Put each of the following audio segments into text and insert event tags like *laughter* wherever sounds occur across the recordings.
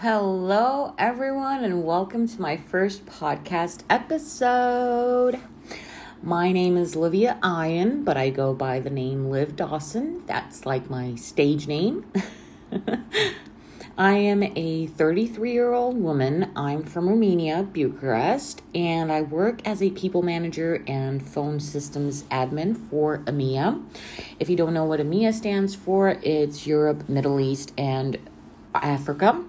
Hello, everyone, and welcome to my first podcast episode. My name is Livia Ian, but I go by the name Liv Dawson. That's like my stage name. *laughs* I am a 33 year old woman. I'm from Romania, Bucharest, and I work as a people manager and phone systems admin for EMEA. If you don't know what EMEA stands for, it's Europe, Middle East, and Africa.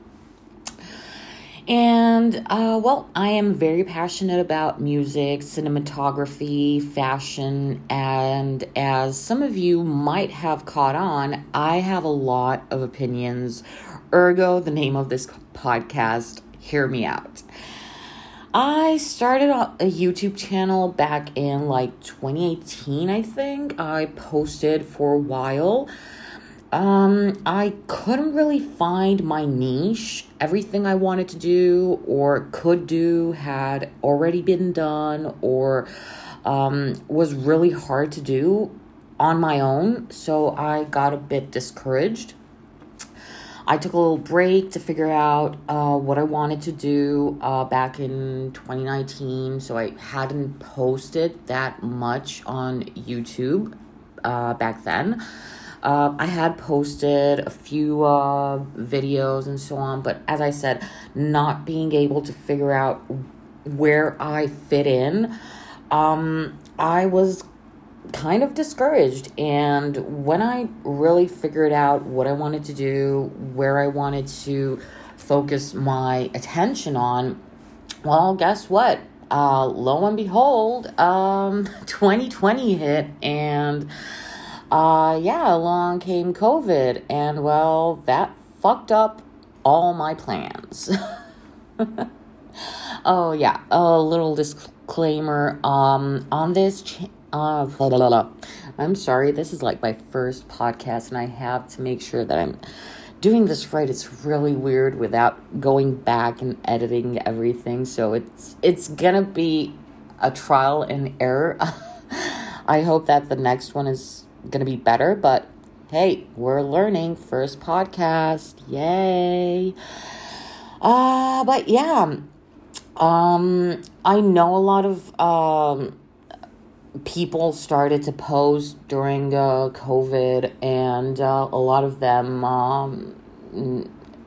And uh, well, I am very passionate about music, cinematography, fashion, and as some of you might have caught on, I have a lot of opinions. Ergo, the name of this podcast, Hear Me Out. I started a YouTube channel back in like 2018, I think. I posted for a while um, I couldn't really find my niche. Everything I wanted to do or could do had already been done or um, was really hard to do on my own. So I got a bit discouraged. I took a little break to figure out uh, what I wanted to do uh, back in 2019. So I hadn't posted that much on YouTube uh, back then. Uh, I had posted a few uh, videos and so on, but as I said, not being able to figure out where I fit in, um, I was kind of discouraged. And when I really figured out what I wanted to do, where I wanted to focus my attention on, well, guess what? Uh, lo and behold, um, *laughs* 2020 hit and uh, yeah, along came COVID, and well, that fucked up all my plans. *laughs* oh yeah, a little disclaimer. Um, on this, ch- uh, blah, blah, blah. I'm sorry. This is like my first podcast, and I have to make sure that I'm doing this right. It's really weird without going back and editing everything. So it's it's gonna be a trial and error. *laughs* I hope that the next one is going to be better, but hey, we're learning. First podcast. Yay. Uh, but yeah, um, I know a lot of, um, people started to post during uh, COVID, and uh, a lot of them, um,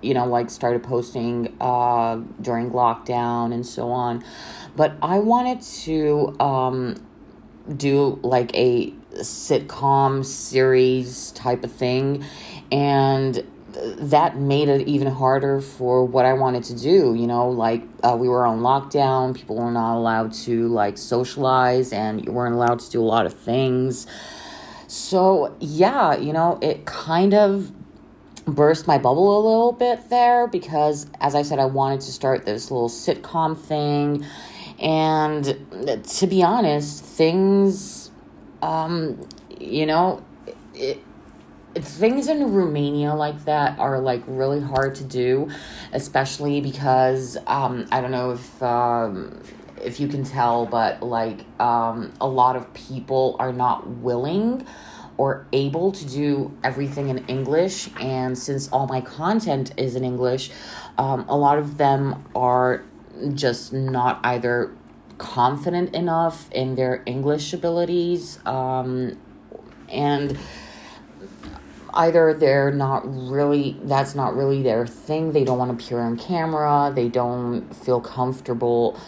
you know, like started posting uh, during lockdown and so on. But I wanted to um, do like a sitcom series type of thing and that made it even harder for what I wanted to do. You know, like uh, we were on lockdown, people were not allowed to like socialize, and you weren't allowed to do a lot of things. So, yeah, you know, it kind of burst my bubble a little bit there because, as I said, I wanted to start this little sitcom thing. And to be honest, things um, you know, it, it, things in Romania like that are like really hard to do, especially because um, I don't know if um, if you can tell, but like um, a lot of people are not willing or able to do everything in English, and since all my content is in English, um, a lot of them are just not either confident enough in their English abilities, um, and either they're not really that's not really their thing. They don't want to appear on camera. They don't feel comfortable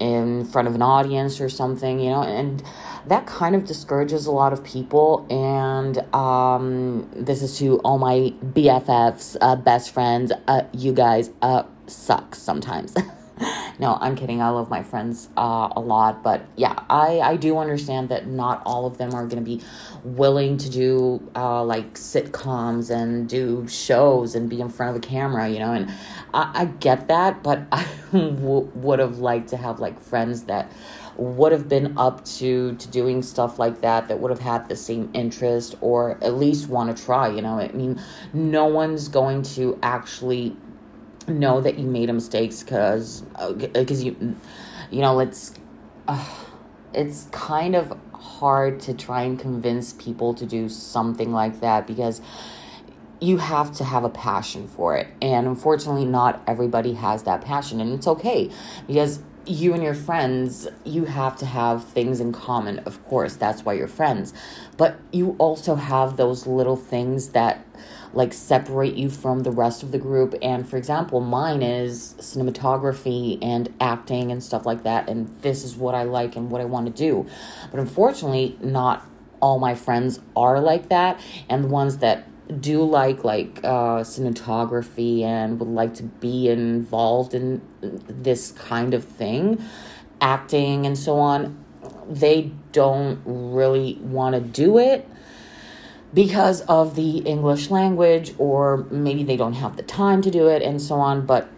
in front of an audience or something you know and that kind of discourages a lot of people. And um, this is to all my bffs uh, best friends uh, you guys uh, suck sometimes *laughs* no, I'm kidding. I love my friends uh, a lot, but yeah, I I do understand that not all of them are going to be willing to do uh, like sitcoms and do shows and be in front of a camera, you know. And I, I get that, but *laughs* I w- would have liked to have like friends that would have been up to to doing stuff like that that would have had the same interest or at least want to try you know i mean no one's going to actually know that you made mistakes because because uh, you you know it's uh, it's kind of hard to try and convince people to do something like that because you have to have a passion for it. And unfortunately, not everybody has that passion. And it's okay because you and your friends, you have to have things in common, of course. That's why you're friends. But you also have those little things that like separate you from the rest of the group. And for example, mine is cinematography and acting and stuff like that. And this is what I like and what I want to do. But unfortunately, not all my friends are like that. And the ones that do like like uh, cinematography and would like to be involved in this kind of thing, acting and so on, they don't really want to do it because of the English language, or maybe they don't have the time to do it, and so on. But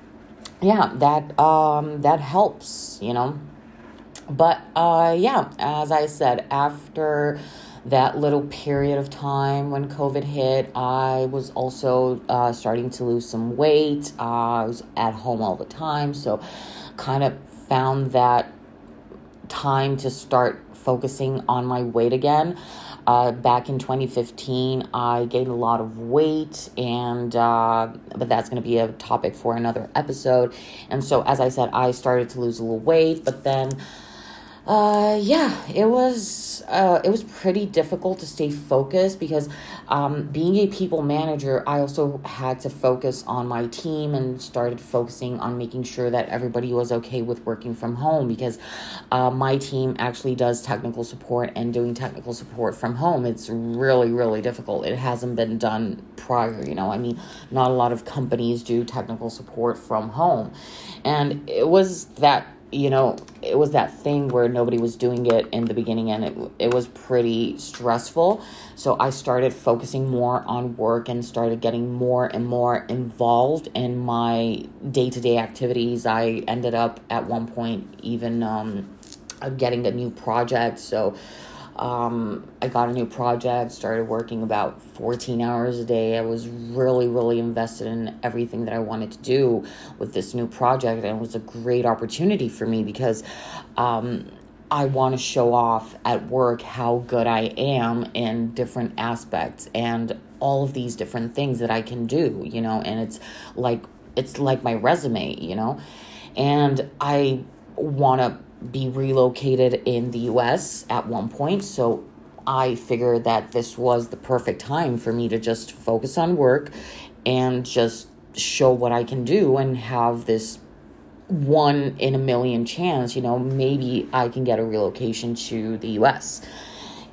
yeah, that um, that helps, you know. But uh, yeah, as I said, after that little period of time when COVID hit, I was also uh, starting to lose some weight. Uh, I was at home all the time, so kind of found that time to start focusing on my weight again. Uh, back in 2015, I gained a lot of weight, and uh, but that's going to be a topic for another episode. And so, as I said, I started to lose a little weight, but then uh, yeah, it was uh, it was pretty difficult to stay focused because um, being a people manager, I also had to focus on my team and started focusing on making sure that everybody was okay with working from home because uh, my team actually does technical support and doing technical support from home. It's really really difficult. It hasn't been done prior. You know, I mean, not a lot of companies do technical support from home, and it was that you know, it was that thing where nobody was doing it in the beginning and it, it was pretty stressful. So I started focusing more on work and started getting more and more involved in my day to day activities. I ended up at one point even um, getting a new project. So um, I got a new project, started working about 14 hours a day. I was really, really invested in everything that I wanted to do with this new project, and it was a great opportunity for me because um, I want to show off at work how good I am in different aspects and all of these different things that I can do, you know, and it's like it's like my resume, you know. And I want to be relocated in the US at one point. So I figured that this was the perfect time for me to just focus on work and just show what I can do and have this one in a million chance, you know, maybe I can get a relocation to the US.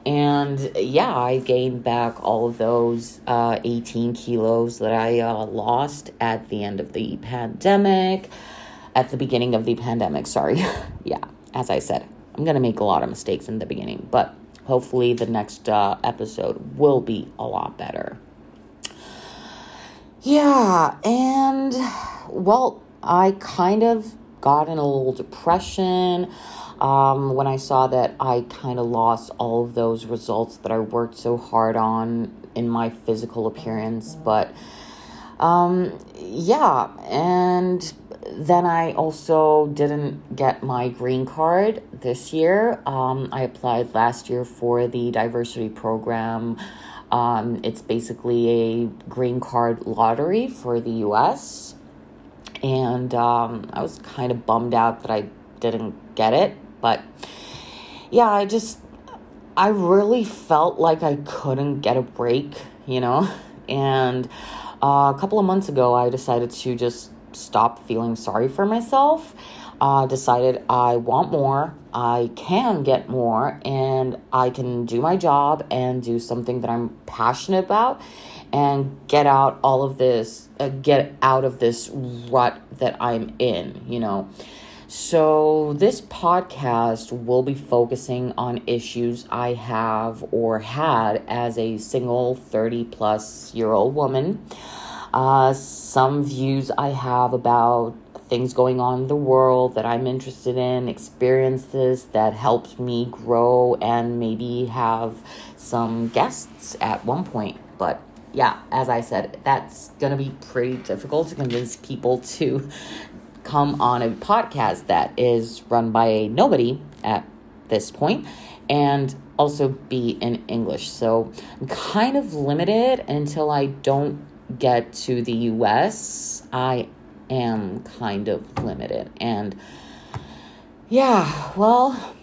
And yeah, I gained back all of those uh, 18 kilos that I uh, lost at the end of the pandemic, at the beginning of the pandemic, sorry. *laughs* yeah as I said, I'm going to make a lot of mistakes in the beginning, but hopefully the next uh, episode will be a lot better. Yeah, and well, I kind of got in a little depression um, when I saw that I kind of lost all of those results that I worked so hard on in my physical appearance. But um, yeah, and then I also didn't get my green card this year. Um, I applied last year for the diversity program. Um, it's basically a green card lottery for the US. And um, I was kind of bummed out that I didn't get it. But yeah, I just, I really felt like I couldn't get a break, you know? *laughs* And uh, a couple of months ago, I decided to just stop feeling sorry for myself. Uh, decided I want more, I can get more, and I can do my job and do something that I'm passionate about and get out all of this, uh, get out of this rut that I'm in, you know. So, this podcast will be focusing on issues I have or had as a single 30 plus year old woman uh, some views I have about things going on in the world that I'm interested in, experiences that helped me grow, and maybe have some guests at one point. But yeah, as I said, that's going to be pretty difficult to convince people *laughs* to come on a podcast that is run by a nobody at this point and also be in English. So I'm kind of limited until I don't get to the US, I am kind of limited. And yeah, well,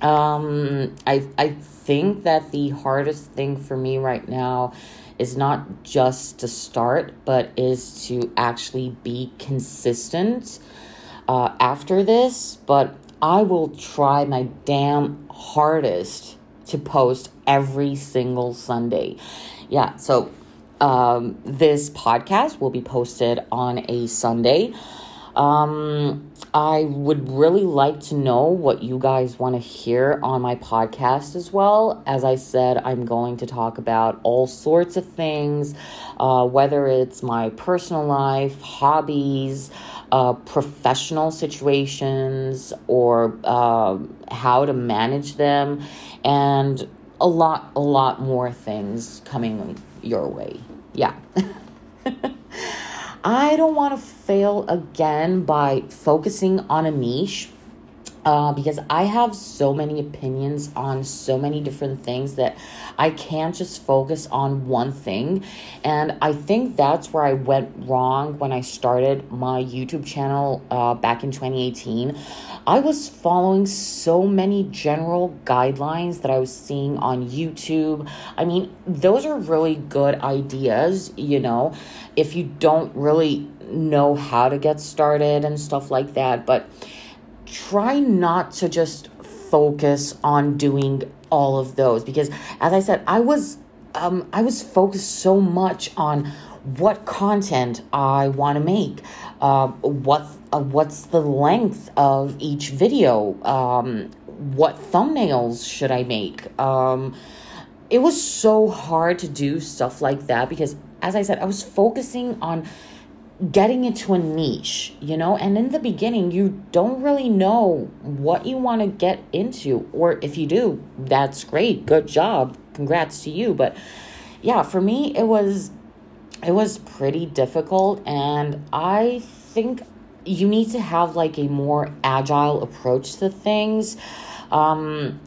um, I, I think that the hardest thing for me right now is not just to start, but is to actually be consistent uh, after this. But I will try my damn hardest to post every single Sunday. Yeah, so um, this podcast will be posted on a Sunday. Um, I would really like to know what you guys want to hear on my podcast as well. As I said, I'm going to talk about all sorts of things, uh, whether it's my personal life, hobbies, uh, professional situations, or uh, how to manage them, and a lot, a lot more things coming your way. Yeah. *laughs* I don't want to fail again by focusing on a niche uh, because I have so many opinions on so many different things that I can't just focus on one thing. And I think that's where I went wrong when I started my YouTube channel uh, back in 2018. I was following so many general guidelines that I was seeing on YouTube. I mean, those are really good ideas, you know if you don't really know how to get started and stuff like that. But try not to just focus on doing all of those because, as I said, I was um, I was focused so much on what content I want to make, uh, what uh, what's the length of each video, um, what thumbnails should I make. Um, it was so hard to do stuff like that because as I said, I was focusing on getting into a niche, you know, and in the beginning, you don't really know what you want to get into, or if you do, that's great, good job, congrats to you. But yeah, for me, it was it was pretty difficult, and I think you need to have like a more agile approach to things. Um,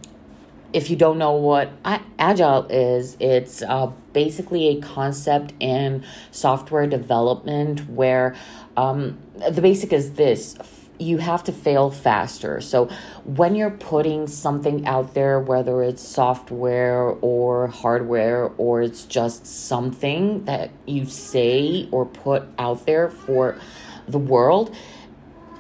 if you don't know what agile is, it's uh, basically a concept in software development where um, the basic is this you have to fail faster. So when you're putting something out there, whether it's software or hardware, or it's just something that you say or put out there for the world,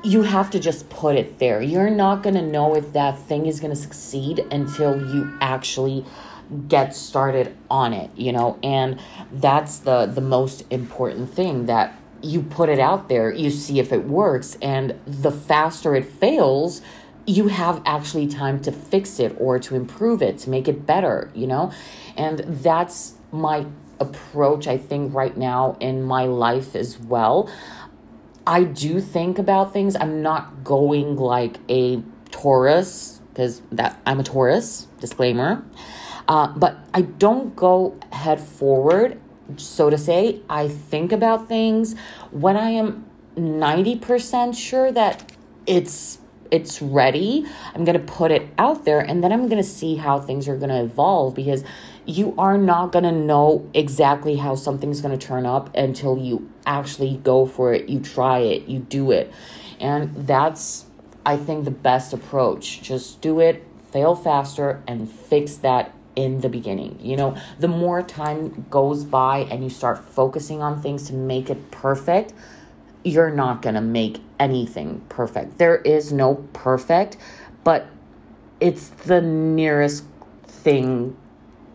you have to just put it there. You're not going to know if that thing is going to succeed until you actually get started on it, you know? And that's the the most important thing that you put it out there, you see if it works, and the faster it fails, you have actually time to fix it or to improve it, to make it better, you know? And that's my approach, I think, right now in my life as well. I do think about things. I'm not going like a Taurus because that I'm a Taurus. Disclaimer. Uh, but I don't go head forward, so to say. I think about things when I am 90% sure that it's it's ready. I'm going to put it out there and then I'm going to see how things are going to evolve because you are not going to know exactly how something's going to turn up until you actually go for it, you try it, you do it. And that's, I think, the best approach. Just do it, fail faster, and fix that in the beginning. You know, the more time goes by and you start focusing on things to make it perfect, you're not going to make anything perfect. There is no perfect, but it's the nearest thing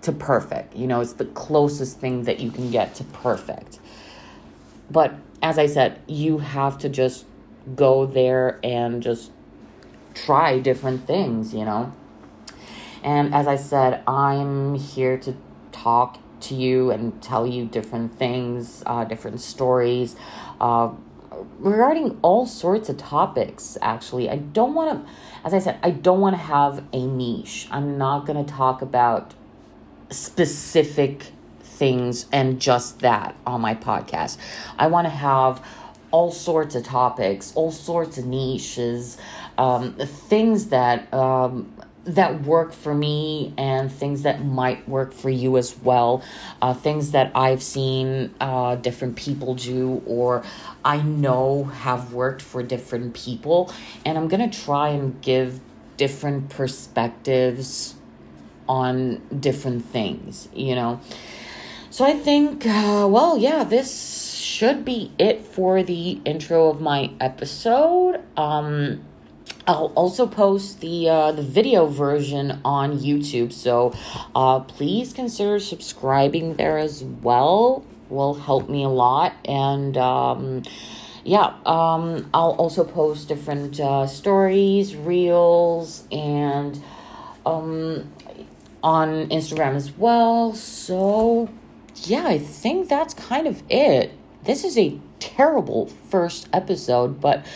to perfect. You know, it's the closest thing that you can get to perfect. But as I said, you have to just go there and just try different things, you know. And as I said, I'm here to talk to you and tell you different things, uh, different stories uh, regarding all sorts of topics, actually. I don't want to, as I said, I don't want to have a niche. I'm not going to talk about specific things and just that on my podcast. I want to have all sorts of topics, all sorts of niches, um, things that um, that work for me and things that might work for you as well. Uh, things that I've seen uh, different people do or I know have worked for different people. And I'm going to try and give different perspectives on different things, you know. So I think, uh, well, yeah, this should be it for the intro of my episode. Um, I'll also post the uh, the video version on YouTube, so uh, please consider subscribing there as well. Will help me a lot, and um, yeah, um, I'll also post different uh, stories, reels, and um, on Instagram as well. So yeah, I think that's kind of it. This is a terrible first episode, but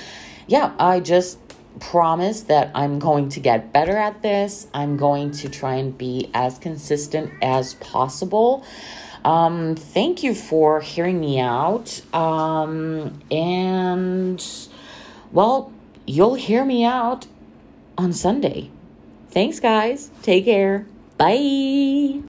yeah, I just promise that I'm going to get better at this. I'm going to try and be as consistent as possible. Um, thank you for hearing me out. Um, and, well, you'll hear me out on Sunday. Thanks, guys. Take care. Bye.